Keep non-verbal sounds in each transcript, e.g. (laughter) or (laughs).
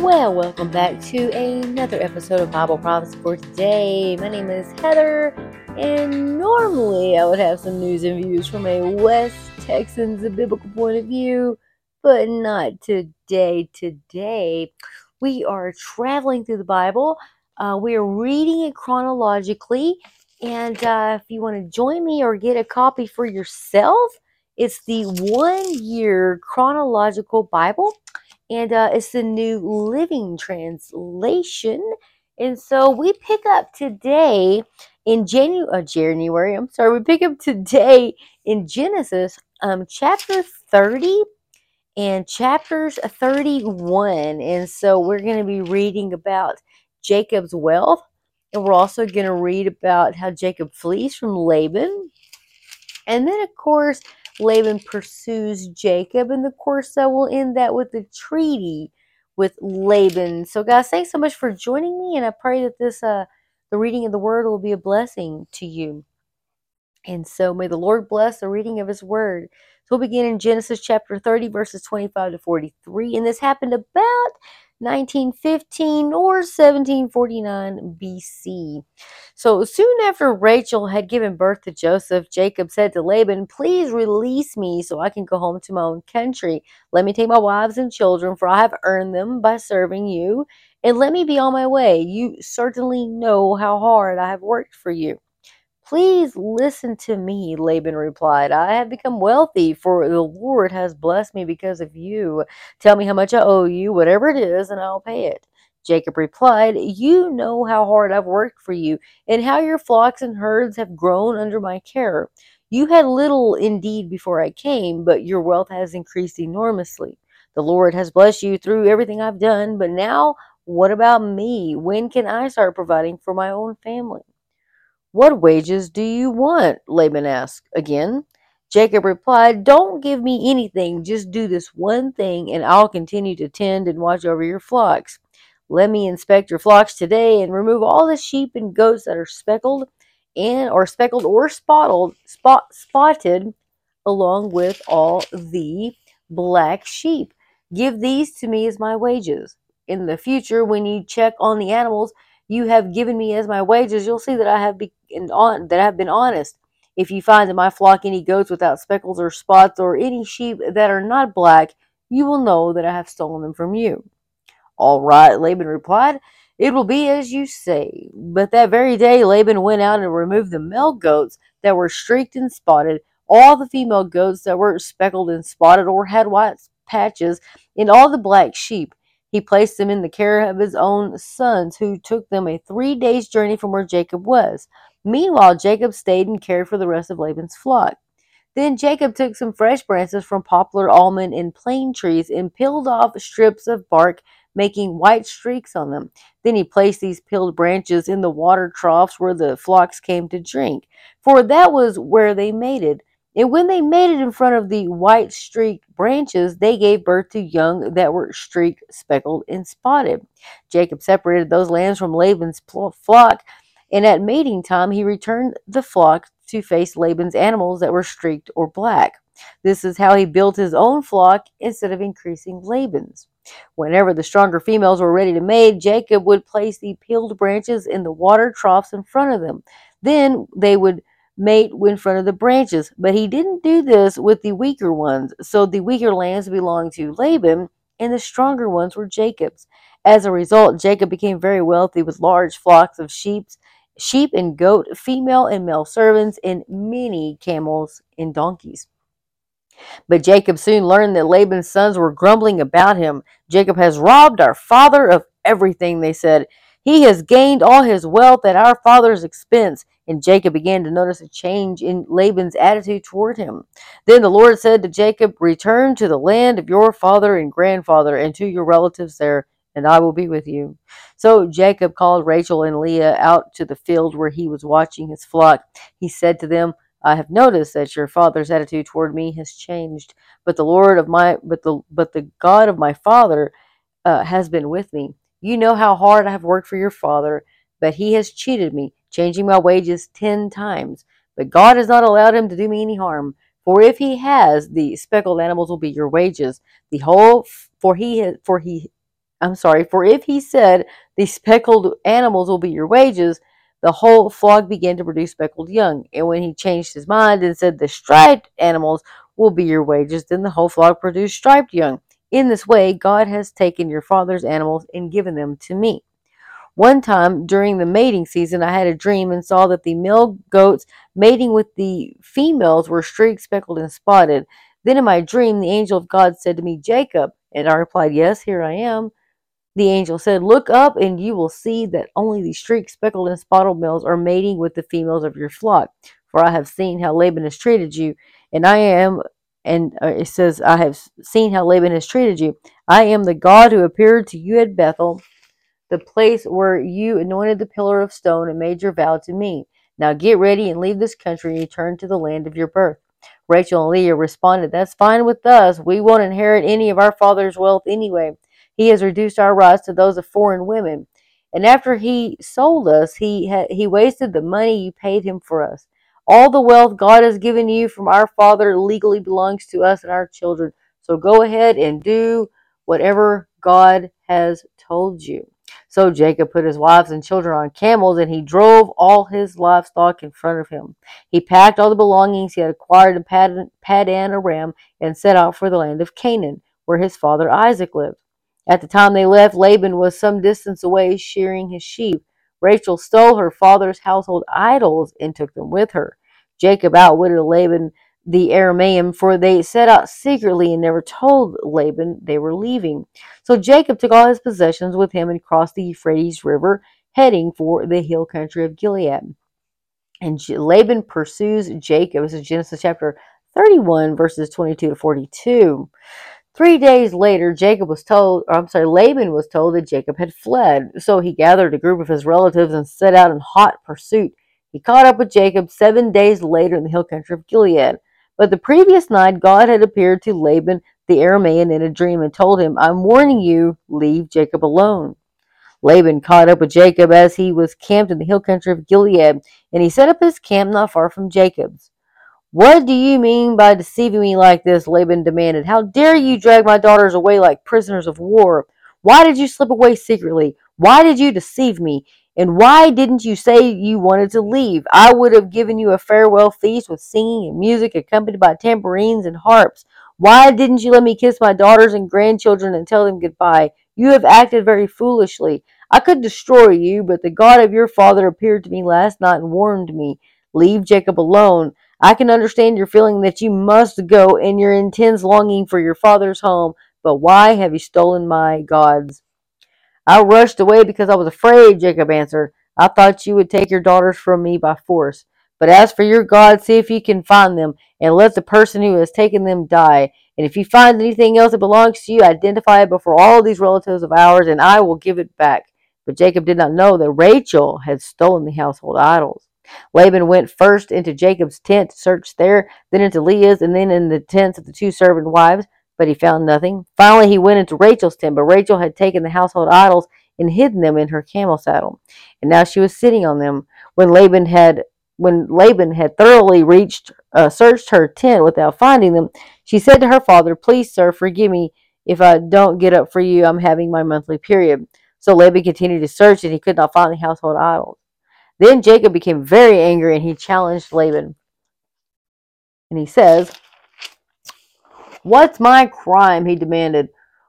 Well, welcome back to another episode of Bible Prophets for today. My name is Heather, and normally I would have some news and views from a West Texans biblical point of view, but not today. Today, we are traveling through the Bible. Uh, we are reading it chronologically, and uh, if you want to join me or get a copy for yourself, it's the one year chronological Bible and uh, it's the New Living Translation. And so we pick up today in Janu- uh, January. I'm sorry, we pick up today in Genesis, um, chapter 30 and chapters 31. And so we're going to be reading about Jacob's wealth. And we're also going to read about how Jacob flees from Laban. And then, of course, Laban pursues Jacob, and of course, I will end that with the treaty with Laban. So, guys, thanks so much for joining me, and I pray that this, uh, the reading of the word, will be a blessing to you. And so, may the Lord bless the reading of His word. So, we'll begin in Genesis chapter 30, verses 25 to 43, and this happened about 1915 or 1749 BC. So soon after Rachel had given birth to Joseph, Jacob said to Laban, Please release me so I can go home to my own country. Let me take my wives and children, for I have earned them by serving you, and let me be on my way. You certainly know how hard I have worked for you. Please listen to me, Laban replied. I have become wealthy, for the Lord has blessed me because of you. Tell me how much I owe you, whatever it is, and I'll pay it. Jacob replied, You know how hard I've worked for you, and how your flocks and herds have grown under my care. You had little indeed before I came, but your wealth has increased enormously. The Lord has blessed you through everything I've done, but now what about me? When can I start providing for my own family? What wages do you want? Laban asked again. Jacob replied, Don't give me anything, just do this one thing, and I'll continue to tend and watch over your flocks. Let me inspect your flocks today and remove all the sheep and goats that are speckled and or speckled or spotted spot, spotted along with all the black sheep. Give these to me as my wages. In the future, when you check on the animals, you have given me as my wages, you'll see that I have been on that I have been honest. If you find in my flock any goats without speckles or spots, or any sheep that are not black, you will know that I have stolen them from you. All right, Laban replied, It will be as you say. But that very day Laban went out and removed the male goats that were streaked and spotted, all the female goats that were speckled and spotted or had white patches, and all the black sheep. He placed them in the care of his own sons, who took them a three days' journey from where Jacob was. Meanwhile, Jacob stayed and cared for the rest of Laban's flock. Then Jacob took some fresh branches from poplar, almond, and plane trees and peeled off strips of bark, making white streaks on them. Then he placed these peeled branches in the water troughs where the flocks came to drink, for that was where they mated. And when they mated in front of the white streaked branches, they gave birth to young that were streaked, speckled, and spotted. Jacob separated those lambs from Laban's flock, and at mating time he returned the flock to face Laban's animals that were streaked or black. This is how he built his own flock instead of increasing Laban's. Whenever the stronger females were ready to mate, Jacob would place the peeled branches in the water troughs in front of them. Then they would mate in front of the branches. But he didn't do this with the weaker ones. So the weaker lambs belonged to Laban, and the stronger ones were Jacob's. As a result, Jacob became very wealthy with large flocks of sheep, sheep and goat, female and male servants, and many camels and donkeys. But Jacob soon learned that Laban's sons were grumbling about him. Jacob has robbed our father of everything, they said. He has gained all his wealth at our father's expense. And Jacob began to notice a change in Laban's attitude toward him. Then the Lord said to Jacob, Return to the land of your father and grandfather and to your relatives there, and I will be with you. So Jacob called Rachel and Leah out to the field where he was watching his flock. He said to them, I have noticed that your father's attitude toward me has changed, but the Lord of my but the but the God of my father uh, has been with me. You know how hard I have worked for your father, but he has cheated me changing my wages ten times. But God has not allowed him to do me any harm. For if he has, the speckled animals will be your wages. The whole, for he, for he, I'm sorry, for if he said, The speckled animals will be your wages, the whole flock began to produce speckled young. And when he changed his mind and said, The striped animals will be your wages, then the whole flock produced striped young. In this way, God has taken your father's animals and given them to me. One time during the mating season, I had a dream and saw that the male goats mating with the females were streaked, speckled, and spotted. Then in my dream, the angel of God said to me, Jacob. And I replied, Yes, here I am. The angel said, Look up, and you will see that only the streaked, speckled, and spotted males are mating with the females of your flock. For I have seen how Laban has treated you, and I am, and uh, it says, I have seen how Laban has treated you. I am the God who appeared to you at Bethel, the place where you anointed the pillar of stone and made your vow to me. Now get ready and leave this country and return to the land of your birth. Rachel and Leah responded, That's fine with us. We won't inherit any of our father's wealth anyway. He has reduced our rights to those of foreign women. And after he sold us, he ha- he wasted the money you paid him for us. All the wealth God has given you from our father legally belongs to us and our children. So go ahead and do whatever God has told you. So Jacob put his wives and children on camels, and he drove all his livestock in front of him. He packed all the belongings he had acquired in Padan Aram and set out for the land of Canaan, where his father Isaac lived. At the time they left, Laban was some distance away shearing his sheep. Rachel stole her father's household idols and took them with her. Jacob outwitted Laban the Aramean, for they set out secretly and never told Laban they were leaving. So Jacob took all his possessions with him and crossed the Euphrates River, heading for the hill country of Gilead. And Laban pursues Jacob. This is Genesis chapter 31, verses 22 to 42. Three days later, Jacob was told, I'm sorry, Laban was told that Jacob had fled. So he gathered a group of his relatives and set out in hot pursuit. He caught up with Jacob seven days later in the hill country of Gilead. But the previous night, God had appeared to Laban the Aramean in a dream and told him, I'm warning you, leave Jacob alone. Laban caught up with Jacob as he was camped in the hill country of Gilead, and he set up his camp not far from Jacob's. What do you mean by deceiving me like this? Laban demanded. How dare you drag my daughters away like prisoners of war? Why did you slip away secretly? Why did you deceive me? And why didn't you say you wanted to leave? I would have given you a farewell feast with singing and music accompanied by tambourines and harps. Why didn't you let me kiss my daughters and grandchildren and tell them goodbye? You have acted very foolishly. I could destroy you, but the God of your father appeared to me last night and warned me. Leave Jacob alone. I can understand your feeling that you must go and your intense longing for your father's home, but why have you stolen my gods? I rushed away because I was afraid, Jacob answered. I thought you would take your daughters from me by force. But as for your gods, see if you can find them, and let the person who has taken them die. And if you find anything else that belongs to you, identify it before all these relatives of ours, and I will give it back. But Jacob did not know that Rachel had stolen the household idols. Laban went first into Jacob's tent to search there, then into Leah's, and then in the tents of the two servant wives, but he found nothing. Finally, he went into Rachel's tent, but Rachel had taken the household idols and hidden them in her camel saddle, and now she was sitting on them. When Laban had when Laban had thoroughly reached uh, searched her tent without finding them, she said to her father, "Please, sir, forgive me if I don't get up for you. I'm having my monthly period." So Laban continued to search, and he could not find the household idols. Then Jacob became very angry and he challenged Laban. And he says, What's my crime? He demanded.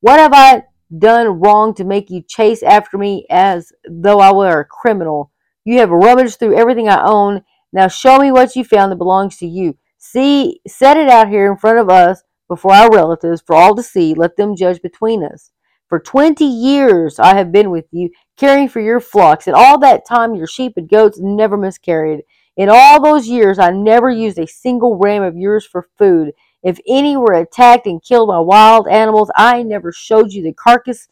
What have I done wrong to make you chase after me as though I were a criminal? You have rummaged through everything I own. Now show me what you found that belongs to you. See, set it out here in front of us before our relatives for all to see. Let them judge between us. For twenty years I have been with you, caring for your flocks, and all that time your sheep and goats never miscarried. In all those years I never used a single ram of yours for food. If any were attacked and killed by wild animals, I never showed you the carcass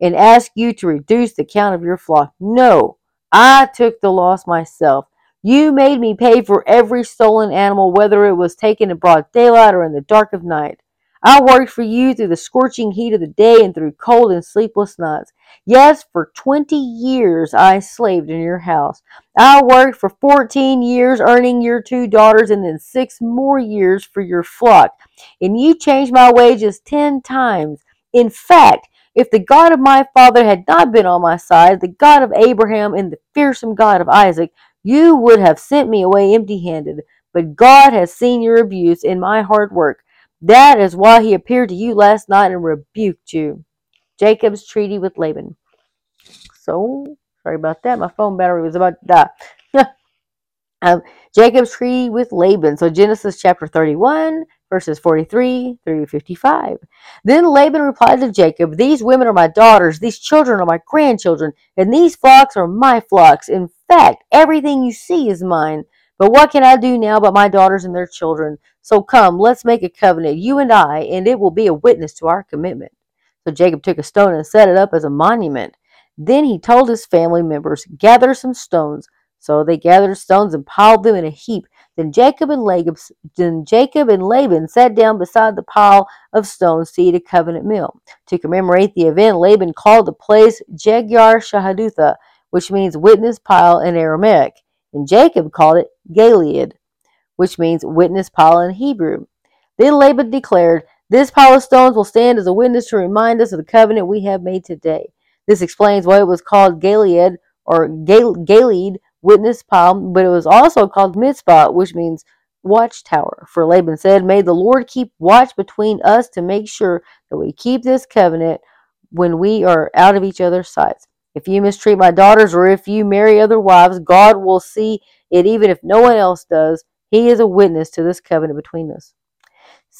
and asked you to reduce the count of your flock. No, I took the loss myself. You made me pay for every stolen animal, whether it was taken in broad daylight or in the dark of night. I worked for you through the scorching heat of the day and through cold and sleepless nights. Yes, for 20 years I slaved in your house. I worked for 14 years earning your two daughters and then six more years for your flock. And you changed my wages 10 times. In fact, If the God of my father had not been on my side, the God of Abraham and the fearsome God of Isaac, you would have sent me away empty handed. But God has seen your abuse in my hard work. That is why he appeared to you last night and rebuked you. Jacob's treaty with Laban. So, sorry about that. My phone battery was about to die. (laughs) um, Jacob's treaty with Laban. So, Genesis chapter 31, verses 43 through 55. Then Laban replied to Jacob, These women are my daughters, these children are my grandchildren, and these flocks are my flocks. In fact, everything you see is mine. But what can I do now but my daughters and their children? So come, let's make a covenant, you and I, and it will be a witness to our commitment. So Jacob took a stone and set it up as a monument. Then he told his family members, Gather some stones. So they gathered stones and piled them in a heap. Then Jacob and Laban, then Jacob and Laban sat down beside the pile of stones to eat a covenant meal. To commemorate the event, Laban called the place Jegar Shahadutha, which means witness pile in Aramaic, and Jacob called it Gilead, which means witness pile in Hebrew. Then Laban declared, This pile of stones will stand as a witness to remind us of the covenant we have made today. This explains why it was called Gilead or Gilead witness pile, but it was also called Mizpah, which means watchtower. For Laban said, May the Lord keep watch between us to make sure that we keep this covenant when we are out of each other's sights. If you mistreat my daughters or if you marry other wives, God will see it even if no one else does. He is a witness to this covenant between us.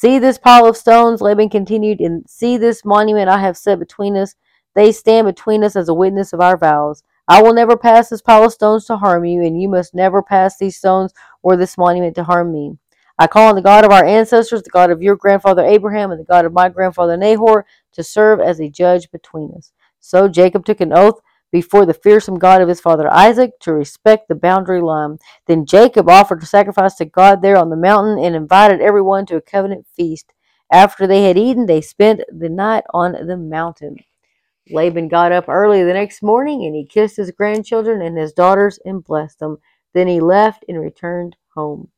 See this pile of stones, Laban continued, and see this monument I have set between us. They stand between us as a witness of our vows. I will never pass this pile of stones to harm you, and you must never pass these stones or this monument to harm me. I call on the God of our ancestors, the God of your grandfather Abraham, and the God of my grandfather Nahor, to serve as a judge between us. So Jacob took an oath before the fearsome God of his father Isaac to respect the boundary line. Then Jacob offered a sacrifice to God there on the mountain and invited everyone to a covenant feast. After they had eaten, they spent the night on the mountain. Laban got up early the next morning and he kissed his grandchildren and his daughters and blessed them. Then he left and returned home.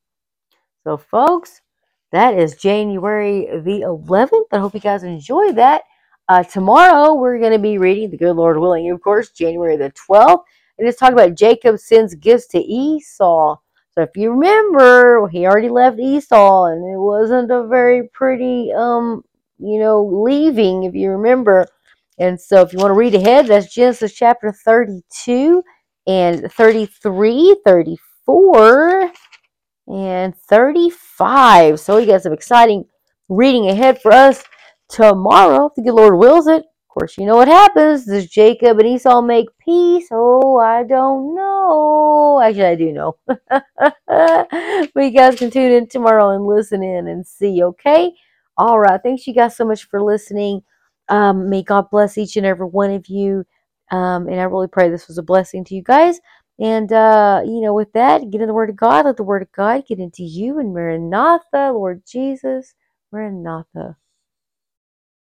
So, folks, that is January the 11th. I hope you guys enjoy that. Uh, tomorrow, we're going to be reading, the good Lord willing, of course, January the 12th. And it's talking about Jacob sends gifts to Esau. So if you remember, he already left Esau, and it wasn't a very pretty, um, you know, leaving. If you remember, and so if you want to read ahead, that's Genesis chapter 32 and 33, 34, and 35. So we got some exciting reading ahead for us tomorrow, if the good Lord wills it. Of course, you know what happens. Does Jacob and Esau make peace? Oh, I don't know. Actually, I do know. (laughs) but you guys can tune in tomorrow and listen in and see, okay? All right. Thanks you guys so much for listening. Um, may God bless each and every one of you. Um, and I really pray this was a blessing to you guys. And, uh, you know, with that, get in the Word of God. Let the Word of God get into you. And Maranatha, Lord Jesus, Maranatha.